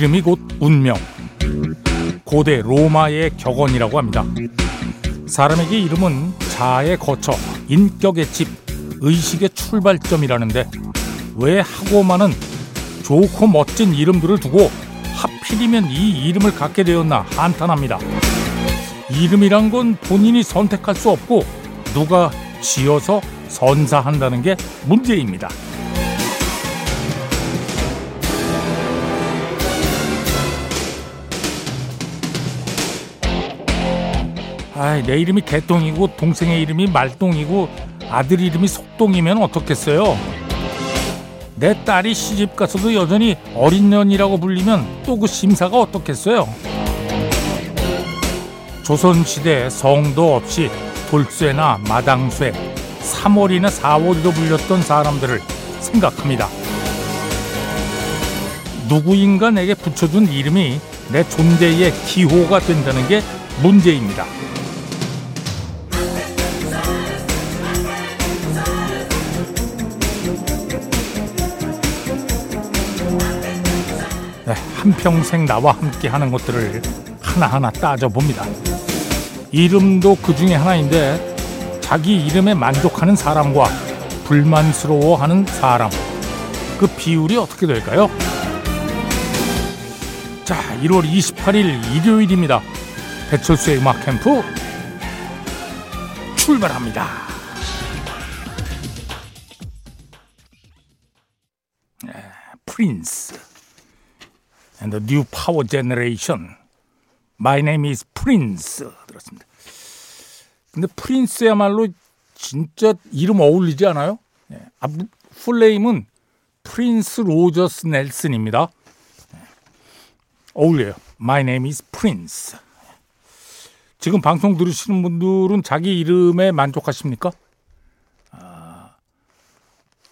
이름이 곧 운명. 고대 로마의 격언이라고 합니다. 사람에게 이름은 자아의 거처, 인격의 집, 의식의 출발점이라는데 왜 하고 많은 좋고 멋진 이름들을 두고 하필이면 이 이름을 갖게 되었나 한탄합니다. 이름이란 건 본인이 선택할 수 없고 누가 지어서 선사한다는 게 문제입니다. 아, 내 이름이 개똥이고 동생의 이름이 말똥이고 아들 이름이 속똥이면 어떻겠어요? 내 딸이 시집 가서도 여전히 어린 년이라고 불리면 또 그 심사가 어떻겠어요? 조선시대 성도 없이 돌쇠나 마당쇠, 3월이나 4월이도 불렸던 사람들을 생각합니다. 누구인가 내게 붙여준 이름이 내 존재의 기호가 된다는 게 문제입니다. 한평생 나와 함께 하는 것들을 하나하나 따져봅니다. 이름도 그 중에 하나인데 자기 이름에 만족하는 사람과 불만스러워하는 사람 그 비율이 어떻게 될까요? 자, 1월 28일 일요일입니다. 배철수의 음악 캠프 출발합니다. 네, 프린스 and the new power generation. My name is Prince 들었습니다. 근데 프린스야말로 진짜 이름 어울리지 않아요? 네. 아, full name은 프린스 로저스 넬슨입니다. 네. 어울려요. My name is Prince. 지금 방송 들으시는 분들은 자기 이름에 만족하십니까? 아,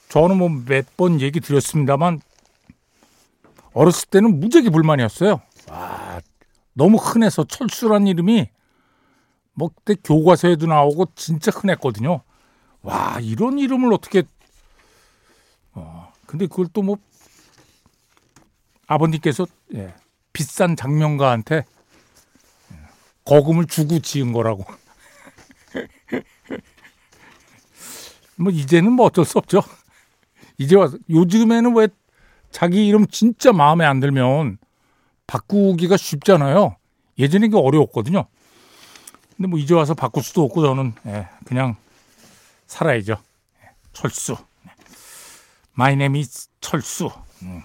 저는 뭐 몇 번 얘기 드렸습니다만 어렸을 때는 무지하게 불만이었어요. 와, 너무 흔해서 철수란 이름이 뭐 그때 교과서에도 나오고 진짜 흔했거든요. 와, 이런 이름을 어떻게 어, 근데 그걸 또 뭐 아버님께서 예, 비싼 장명가한테 예, 거금을 주고 지은 거라고. 뭐 이제는 뭐 어쩔 수 없죠. 이제 와서 요즘에는 왜 자기 이름 진짜 마음에 안 들면 바꾸기가 쉽잖아요. 예전에 이게 어려웠거든요. 근데 뭐 이제 와서 바꿀 수도 없고 저는 예, 그냥 살아야죠. 예, 철수. My name is 철수. 음.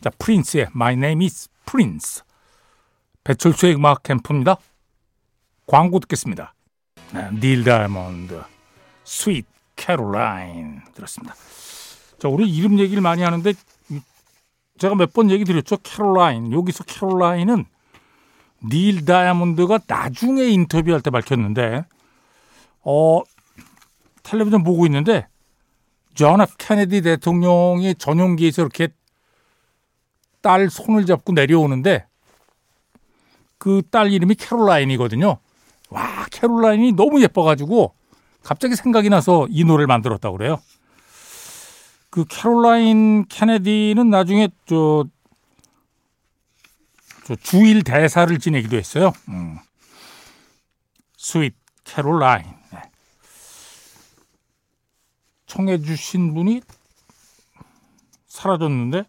자, 프린스의 My name is Prince. 배철수의 음악 캠프입니다. 광고 듣겠습니다. 네, 닐 다이아몬드, Sweet Caroline 들었습니다. 자, 우리 이름 얘기를 많이 하는데 제가 몇 번 얘기 드렸죠. 캐롤라인. 여기서 캐롤라인은 닐 다이아몬드가 나중에 인터뷰할 때 밝혔는데 어 텔레비전 보고 있는데 존 F 케네디 대통령이 전용기에서 이렇게 딸 손을 잡고 내려오는데 그 딸 이름이 캐롤라인이거든요. 와, 캐롤라인이 너무 예뻐가지고 갑자기 생각이 나서 이 노래를 만들었다고 그래요. 그 캐롤라인 케네디는 나중에 저, 저 주일 대사를 지내기도 했어요. 음. Sweet Caroline. 네. 청해 주신 분이 사라졌는데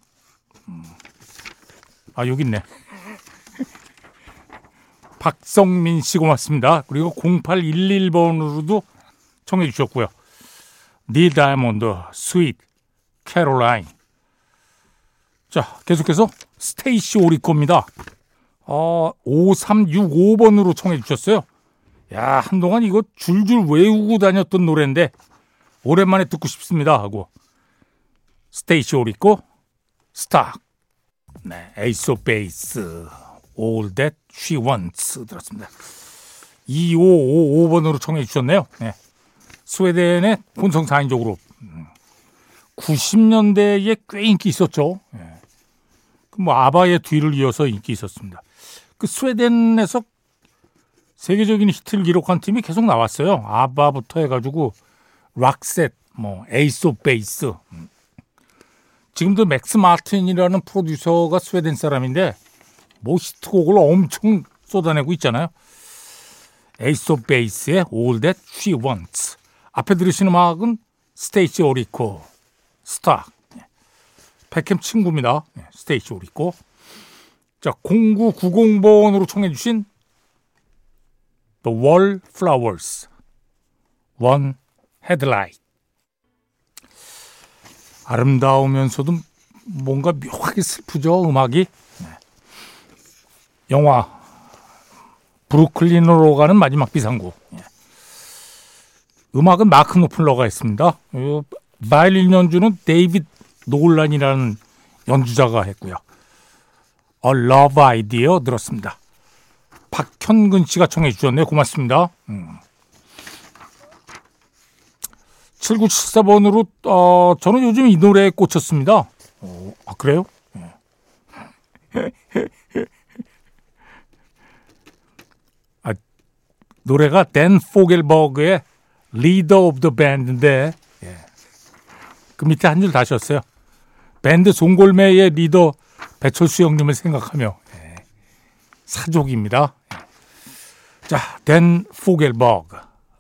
음. 아 여기 있네. 박성민 씨 고맙습니다. 그리고 0811번으로도 청해 주셨고요. 닐 다이아몬드 Sweet Caroline. 자, 계속해서 스테이시 오리코입니다. 어, 5365번으로 청해 주셨어요. 야, 한동안 이거 줄줄 외우고 다녔던 노래인데 오랜만에 듣고 싶습니다 하고 스테이시 오리코 Stuck 에이스 오브 베이스 All That She Wants 들었습니다. 2555번으로 청해 주셨네요. 네. 스웨덴의 혼성 4인조 그룹 90년대에 꽤 인기 있었죠. 예. 뭐 아바의 뒤를 이어서 인기 있었습니다. 그 스웨덴에서 세계적인 히트를 기록한 팀이 계속 나왔어요. 아바부터 해가지고 락셋, 뭐 오브 베이스. 지금도 맥스 마틴이라는 프로듀서가 스웨덴 사람인데 뭐 히트곡을 엄청 쏟아내고 있잖아요. 오브 베이스의 All That She Wants 앞에 들으시는 음악은 스테이시 오리코 Stuck 백인 친구입니다. 스테이시 오리코 자 0990번으로 청해 주신 The Wallflowers One Headlight. 아름다우면서도 뭔가 묘하게 슬프죠 음악이? 네. 영화. 브루클린으로 가는 마지막 비상구. 예. 음악은 마크 노플러가 했습니다 바이올린 연주는 데이빗 노란이라는 연주자가 했고요 A Love Idea 들었습니다 박현근 씨가 청해 주셨네요 고맙습니다 음. 7974번으로 어, 저는 요즘 이 노래에 꽂혔습니다. 어, 아 그래요? 네. 아, 노래가 댄 포겔버그의 of the Band인데 예. 그 밑에 한 줄 다셨어요. 밴드 송골매의 리더 배철수 형님을 생각하며 예. 사족입니다. 예. 자, 댄 포겔버그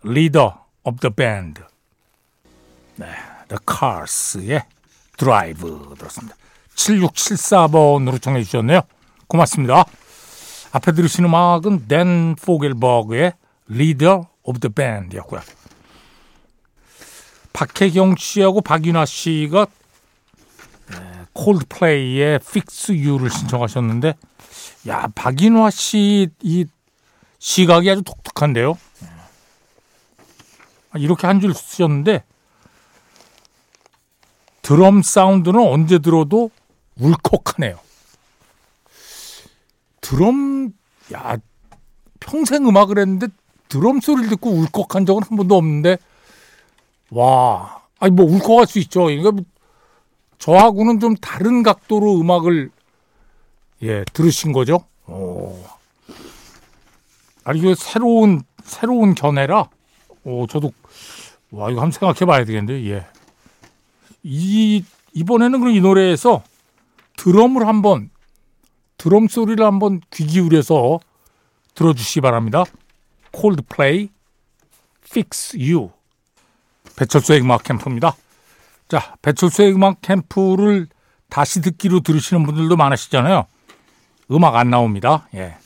Leader of the 네, The Cars의 드라이브 들었습니다. 7674번으로 청해 주셨네요. 고맙습니다. 앞에 들으신 음악은 댄 포겔버그의 Leader of the Band이었고요. 박혜경 씨하고 박윤아 씨가 콜드플레이의 Fix You를 신청하셨는데 야 박인화 씨 이 시각이 아주 독특한데요. 아, 이렇게 한 줄 쓰셨는데 드럼 사운드는 언제 들어도 울컥하네요. 드럼, 야, 평생 음악을 했는데 드럼 소리를 듣고 울컥한 적은 한 번도 없는데, 와, 아니, 뭐 울컥할 수 있죠. 그러니까 뭐 저하고는 좀 다른 각도로 음악을, 예, 들으신 거죠. 오. 아니, 이거 새로운, 새로운 견해라. 오, 저도, 와, 이거 한번 생각해 봐야 되겠는데, 예. 이 이번에는 그럼 이 노래에서 드럼을 한번 드럼 소리를 한번 귀 기울여서 들어주시기 바랍니다. 콜드플레이 Fix You 배철수의 음악 캠프입니다. 자, 배철수의 음악 캠프를 다시 듣기로 들으시는 분들도 많으시잖아요. 음악 안 나옵니다. 예.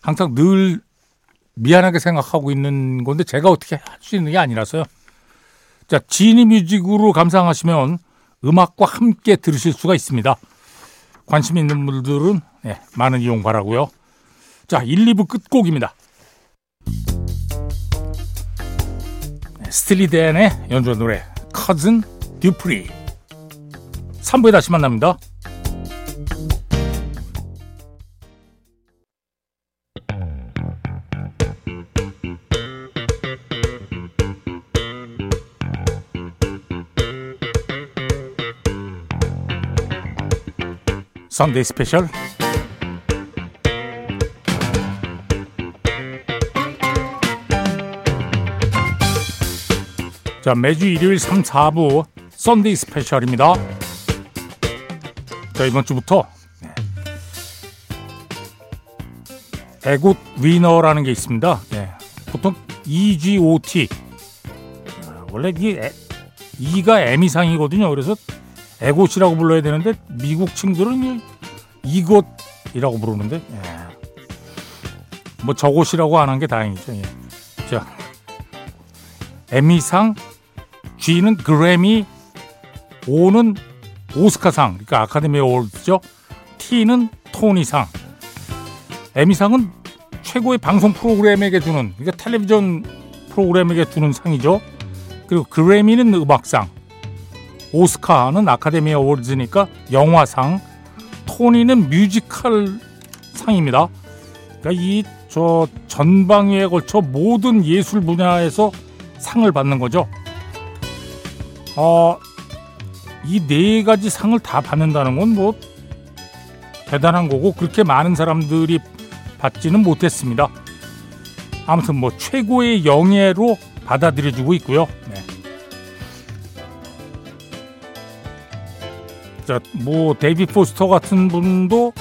항상 늘 미안하게 생각하고 있는 건데 제가 어떻게 할 수 있는 게 아니라서요. 자, 지니 뮤직으로 감상하시면 음악과 함께 들으실 수가 있습니다. 관심 있는 분들은 네, 많은 이용 바라고요. 자, 1, 2부 끝곡입니다. 네, 스틸리덴의 연주 노래 커즌 듀프리 3부에 다시 만납니다. 썬데이 스페셜 자 매주 일요일 3, 4부 Sunday Special입니다 자 이번 주부터 네. EGOT winner라는 게 있습니다 네. 보통 EGOT 원래 이게 E가 에미상이거든요 그래서 EGOT이라고 불러야 되는데 미국 친구들은 EGOT이라고 부르는데 예. 뭐 저곳이라고 안 한 게 다행이죠. 예. 자, 에미상, G는 그래미, O는 오스카상, 그러니까 아카데미 어워드죠. T는 토니상. 에미상은 최고의 방송 프로그램에게 주는, 그러니까 텔레비전 프로그램에게 주는 상이죠. 그리고 그래미는 음악상, 오스카는 아카데미 어워즈니까 영화상, 토니는 뮤지컬 상입니다. 그러니까 이 저 전방위에 걸쳐 모든 예술 분야에서 상을 받는 거죠. 어, 이 네 가지 상을 다 받는다는 건 뭐 대단한 거고 그렇게 많은 사람들이 받지는 못했습니다. 아무튼 뭐 최고의 영예로 받아들여지고 있고요. 네. 자, 뭐 데이비 포스터 같은 분도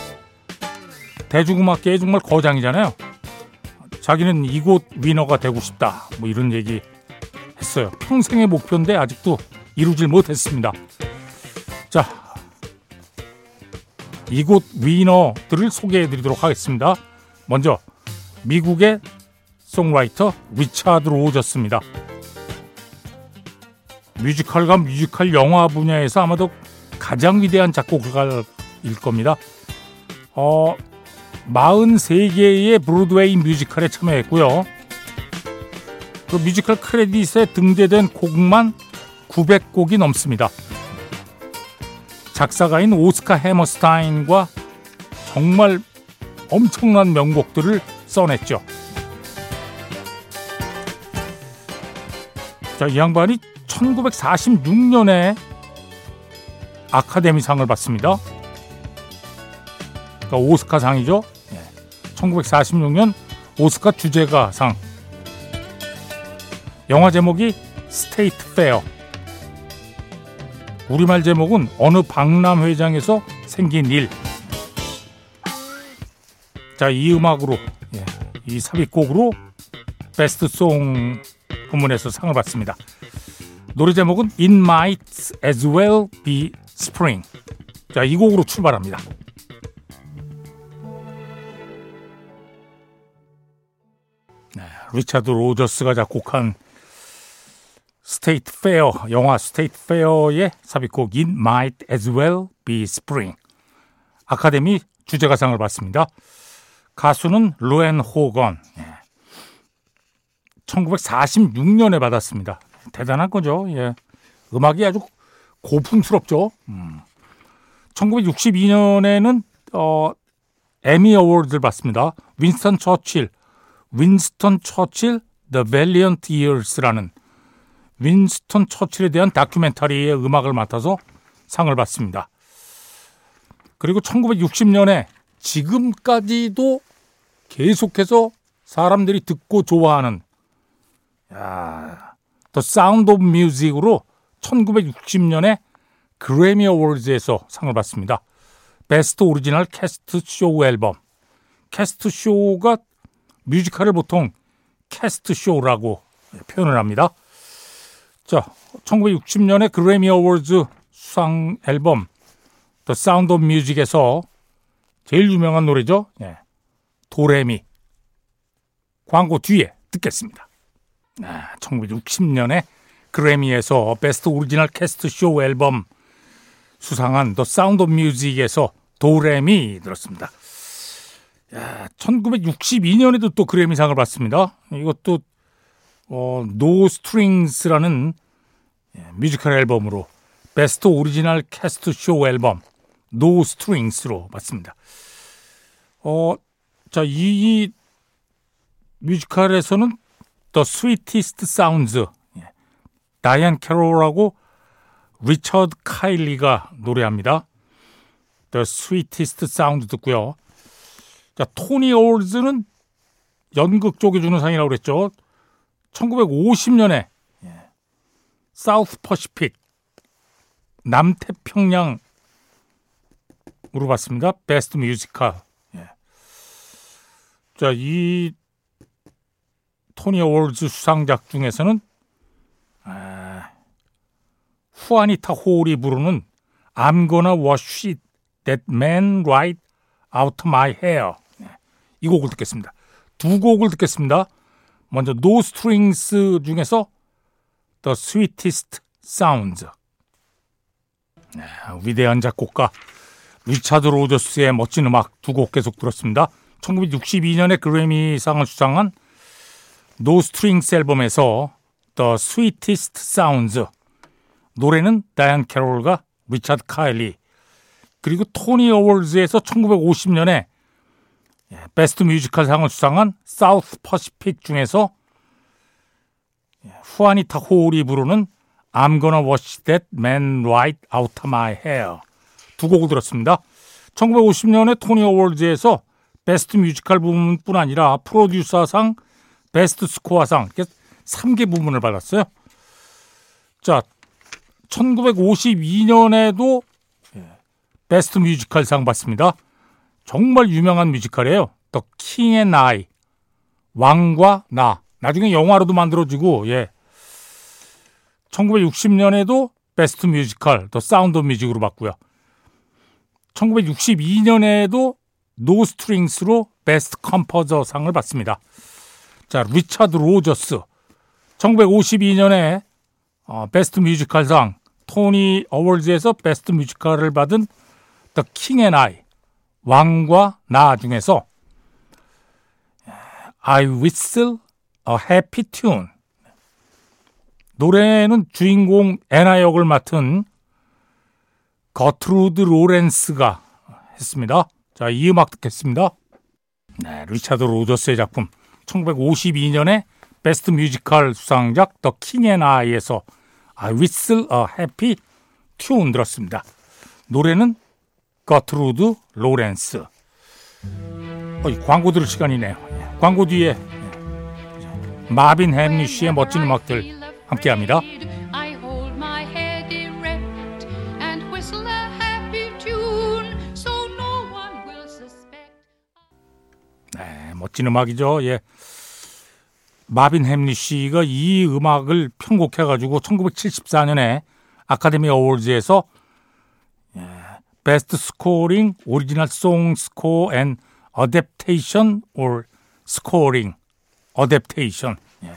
대중음악계의 정말 거장이잖아요. 자기는 EGOT winner가 되고 싶다. 뭐 이런 얘기 했어요. 평생의 목표인데 아직도 이루질 못했습니다. 자, EGOT winner들을 소개해 드리도록 하겠습니다. 먼저 미국의 songwriter 리차드 로저스입니다. 뮤지컬과 뮤지컬 영화 분야에서 아마도 가장 위대한 작곡가일 겁니다. 어, 43개의 브로드웨이 뮤지컬에 참여했고요. 그 뮤지컬 크레딧에 등재된 곡만 900곡이 넘습니다. 작사가인 오스카 해머스타인과 정말 엄청난 명곡들을 써냈죠. 자, 이 양반이 1946년에 아카데미상을 받습니다. 그러니까 오스카상이죠. 1946년 오스카 주제가상. 영화 제목이 State Fair. 우리말 제목은 어느 박람회장에서 생긴 일. 자, 이 음악으로 예, 이 삽입곡으로 Best Song 부문에서 상을 받습니다. 노래 제목은 It Might As Well Be Spring. 자, 이 곡으로 출발합니다. 네, 리차드 로저스가 작곡한 State Fair 영화 State Fair의 삽입곡 It Might As Well Be Spring 아카데미 주제가상을 받습니다. 가수는 루앤 호건. 1946년에 받았습니다. 대단한 거죠. 예. 음악이 아주 고풍스럽죠. 음. 1962년에는 어, Emmy Award를 받습니다. 윈스턴 처칠, 윈스턴 처칠 The Valiant Years라는 윈스턴 처칠에 대한 다큐멘터리의 음악을 맡아서 상을 받습니다. 그리고 1960년에 지금까지도 계속해서 사람들이 듣고 좋아하는 야, The Sound of Music으로 1960년에 Grammy Awards에서 상을 받습니다. Best Original Cast Show Album. cast show가 뮤지컬을 보통 cast show라고 표현을 합니다. 자, 1960년에 Grammy Awards 수상 앨범 The Sound of Music에서 제일 유명한 노래죠. 예. 도레미. 광고 뒤에 듣겠습니다. 아, 1960년에 그래미에서 Best Original Cast Show Album 수상한 The Sound of Music에서 도레미 들었습니다. 야, 1962년에도 또 그래미상을 받습니다. 이것도 어, No Strings라는 예, 뮤지컬 앨범으로 Best Original Cast Show Album No Strings로 받습니다. 어, 자, 이, 이 뮤지컬에서는 The Sweetest Sounds 예, 다이안 캐롤하고 리처드 카일리가 노래합니다. The Sweetest Sound 듣고요. 자, Tony Awards는 연극 쪽에 주는 상이라고 그랬죠. 1950년에 South Pacific 남태평양으로 봤습니다. Best Musical. 예. 자, 이 Tony Awards 수상작 중에서는 아, 후아니타 호울이 부르는 I'm gonna wash that man right out my hair. 네. 이 곡을 듣겠습니다. 두 곡을 듣겠습니다. 먼저 No Strings 중에서 The Sweetest Sounds. 네, 위대한 작곡가 리차드 로저스의 멋진 음악 두 곡 계속 들었습니다. 1962년에 그래미상을 수상한 No Strings 앨범에서 The Sweetest Sounds 노래는 다이안 캐롤과 리차드 카일리 그리고 Tony Awards에서 1950년에 Best Musical 상을 수상한 South Pacific 중에서 후아니타 호울이 부르는 I'm gonna wash that man right out of my hair 두 곡을 들었습니다. 1950년에 Tony Awards에서 Best Musical 부문뿐 아니라 프로듀서상, Best Score상 이렇게 3개 부문을 받았어요. 자, 1952년에도 Best Musical상 받습니다. 정말 유명한 뮤지컬이에요. King and I. 왕과 나. 나중에 영화로도 만들어지고, 예. 1960년에도 Best Musical, The Sound of Music으로 받고요. 1962년에도 No Strings로 Best Composer 상을 받습니다. 자, 리차드 로저스. 1952년에 어, Best Musical상 Tony Awards에서 Best Musical을 받은 King and I 왕과 나 중에서 I whistle a happy tune 노래는 주인공 애나 역을 맡은 거트루드 로렌스가 했습니다. 자, 이 음악 듣겠습니다. 네, 리차드 로저스의 작품 1952년에 Best Musical 수상작 The King and I에서 I whistle a happy tune 들었습니다. 노래는 거트루드 로렌스. 어, 광고 들을 시간이네요. 예, 광고 뒤에 예, 마빈 햄리시의 멋진 음악들 함께합니다. 네, 멋진 음악이죠. 예. 마빈 햄리시가 이 음악을 편곡해가지고 1974년에 Academy Awards에서 Best Scoring Original Song Score and Adaptation or Scoring Adaptation 예.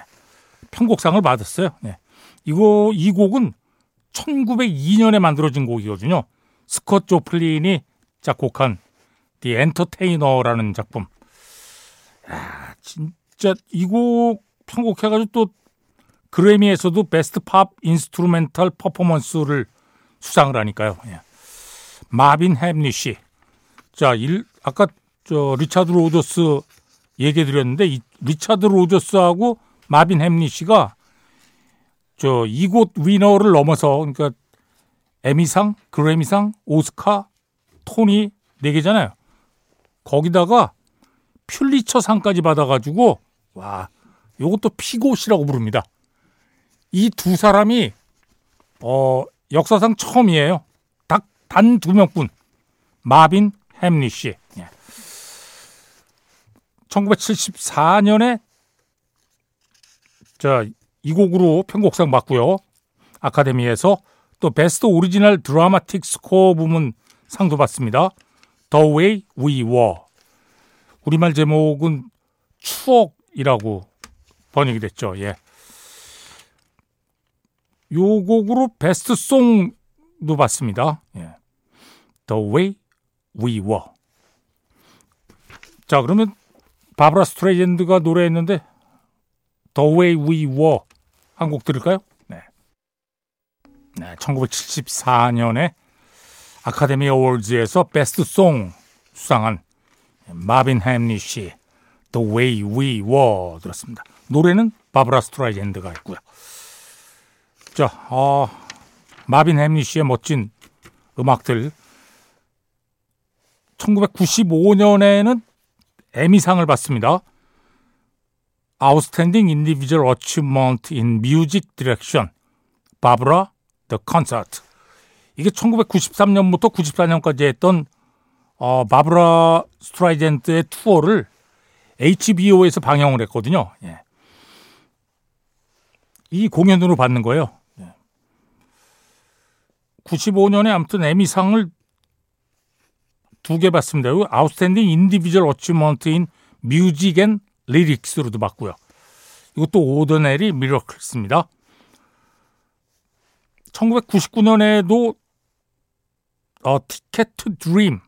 편곡상을 받았어요. 예. 이거 이 곡은 1902년에 만들어진 곡이거든요. 스콧 조플린이 작곡한 The Entertainer라는 작품. 야, 진짜 이 곡 편곡해가지고 또 그래미에서도 Best Pop Instrumental Performance를 수상을 하니까요. 예. 마빈 햄리시. 자, 일, 아까 저 리차드 로저스 얘기 드렸는데 이 리차드 로저스하고 마빈 햄리시가 저 EGOT winner를 넘어서 그러니까 에미상, 그래미상, 오스카, 토니 네 개잖아요. 거기다가 퓰리처상까지 받아가지고 와 요것도 PEGOT이라고 부릅니다. 이 두 사람이 어 역사상 처음이에요. 딱 단 두 명뿐 마빈 햄리시. 예. 1974년에 자 이 곡으로 편곡상 받고요. 아카데미에서 또 Best Original Dramatic Score 부문 상도 받습니다. The Way We Were. 우리말 제목은 추억이라고 번역이 됐죠. 예. 요 곡으로 Best Song도 받습니다. 예. The Way We Were. 자, 그러면 바브라 스트레이젠드가 노래했는데 The Way We Were 한 곡 들을까요? 네. 네, 1974년에 Academy Awards에서 Best Song 수상한 마빈 햄리시 The Way We Were 들었습니다. 노래는 바브라 스트라이젠드가 했고요. 자, 어, 마빈 햄리 씨의 멋진 음악들 1995년에는 에미상을 받습니다. Outstanding Individual Achievement in Music Direction 바브라 The Concert 이게 1993년부터 94년까지 했던 어, 바브라 스트라이젠트의 투어를 HBO에서 방영을 했거든요. 예. 이 공연으로 받는 거예요. 예. 95년에 아무튼 에미상을 두 개 받습니다. Outstanding Individual Achievement in Music and Lyrics로도 받고요. 이것도 Ordinary Miracles입니다. 1999년에도 어, Ticket to Dream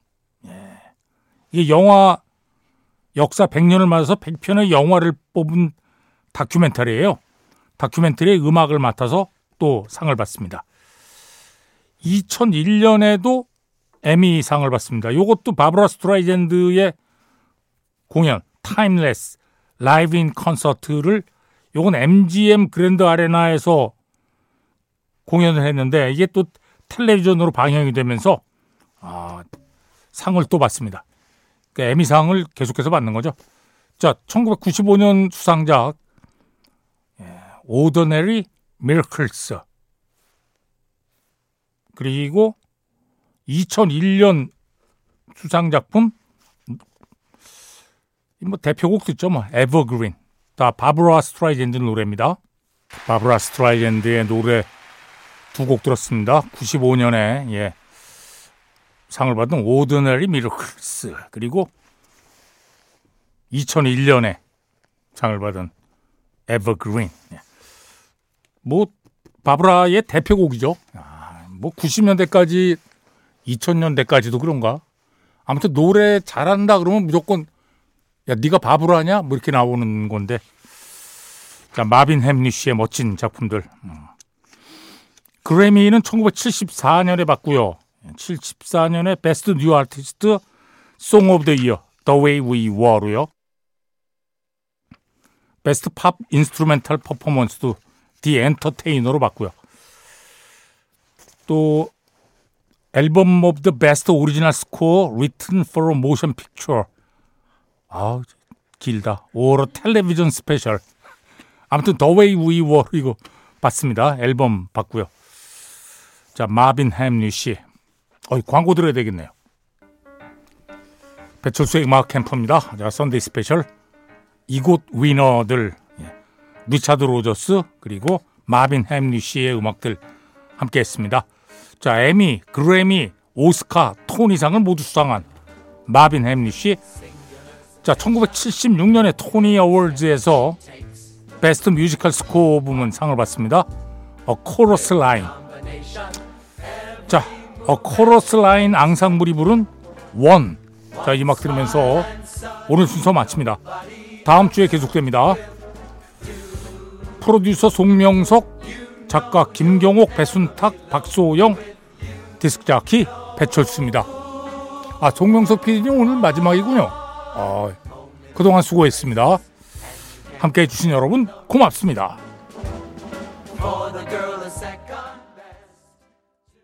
이게 영화 역사 100년을 맞아서 100편의 영화를 뽑은 다큐멘터리예요. 다큐멘터리의 음악을 맡아서 또 상을 받습니다. 2001년에도 에미상을 받습니다. 이것도 바브라 스트라이젠드의 공연 Timeless Live in Concert를 요건 MGM 그랜드 아레나에서 공연을 했는데 이게 또 텔레비전으로 방영이 되면서 아, 상을 또 받습니다. 그 에미상을 계속해서 받는 거죠. 자, 1995년 수상작 Ordinary Miracles 그리고 2001년 수상작품 뭐 대표곡 듣죠 뭐 Evergreen 다 바브라 스트라이젠드 노래입니다. 바브라 스트라이젠드의 노래 두 곡 들었습니다. 95년에 예. 상을 받은 Ordinary Miracles 그리고 2001년에 상을 받은 Evergreen 예. 뭐 바브라의 대표곡이죠. 아, 뭐 90년대까지 2000년대까지도 그런가? 아무튼 노래 잘한다 그러면 무조건 야 네가 바브라냐? 뭐 이렇게 나오는 건데 자 마빈 햄리시의 멋진 작품들 음. 그래미는 1974년에 받고요. 74년에 Best New Artist Song of the Year The Way We Were로요. Best Pop Instrumental Performance도 The Entertainer로 받고요. 또 Album of the Best Original Score Written for Motion Picture 아 길다. or Television Special 아무튼 The Way We Were 이거 받습니다. 앨범 받고요. 자 마빈 햄리시. 어이 광고 들어야 되겠네요. 배철수의 음악 캠프입니다. 자 Sunday Special EGOT Winner들. 예. 리차드 로저스 그리고 마빈 햄리시의 음악들 함께 했습니다 자 에미 그래미 오스카 토니상을 모두 수상한 마빈 햄리시 자, 1976년에 Tony Awards에서 Best Musical Score 부문 상을 받습니다. A Chorus Line. 자, A Chorus Line 앙상블이 부른 One. 자, 이 음악 들으면서 오늘 순서 마칩니다. 다음 주에 계속됩니다. 프로듀서 송명석, 작가 김경옥, 배순탁, 박소영, 디스크자키 배철수입니다. 아, 송명석 PD님 오늘 마지막이군요. 아, 그동안 수고했습니다. 함께 해 주신 여러분 고맙습니다.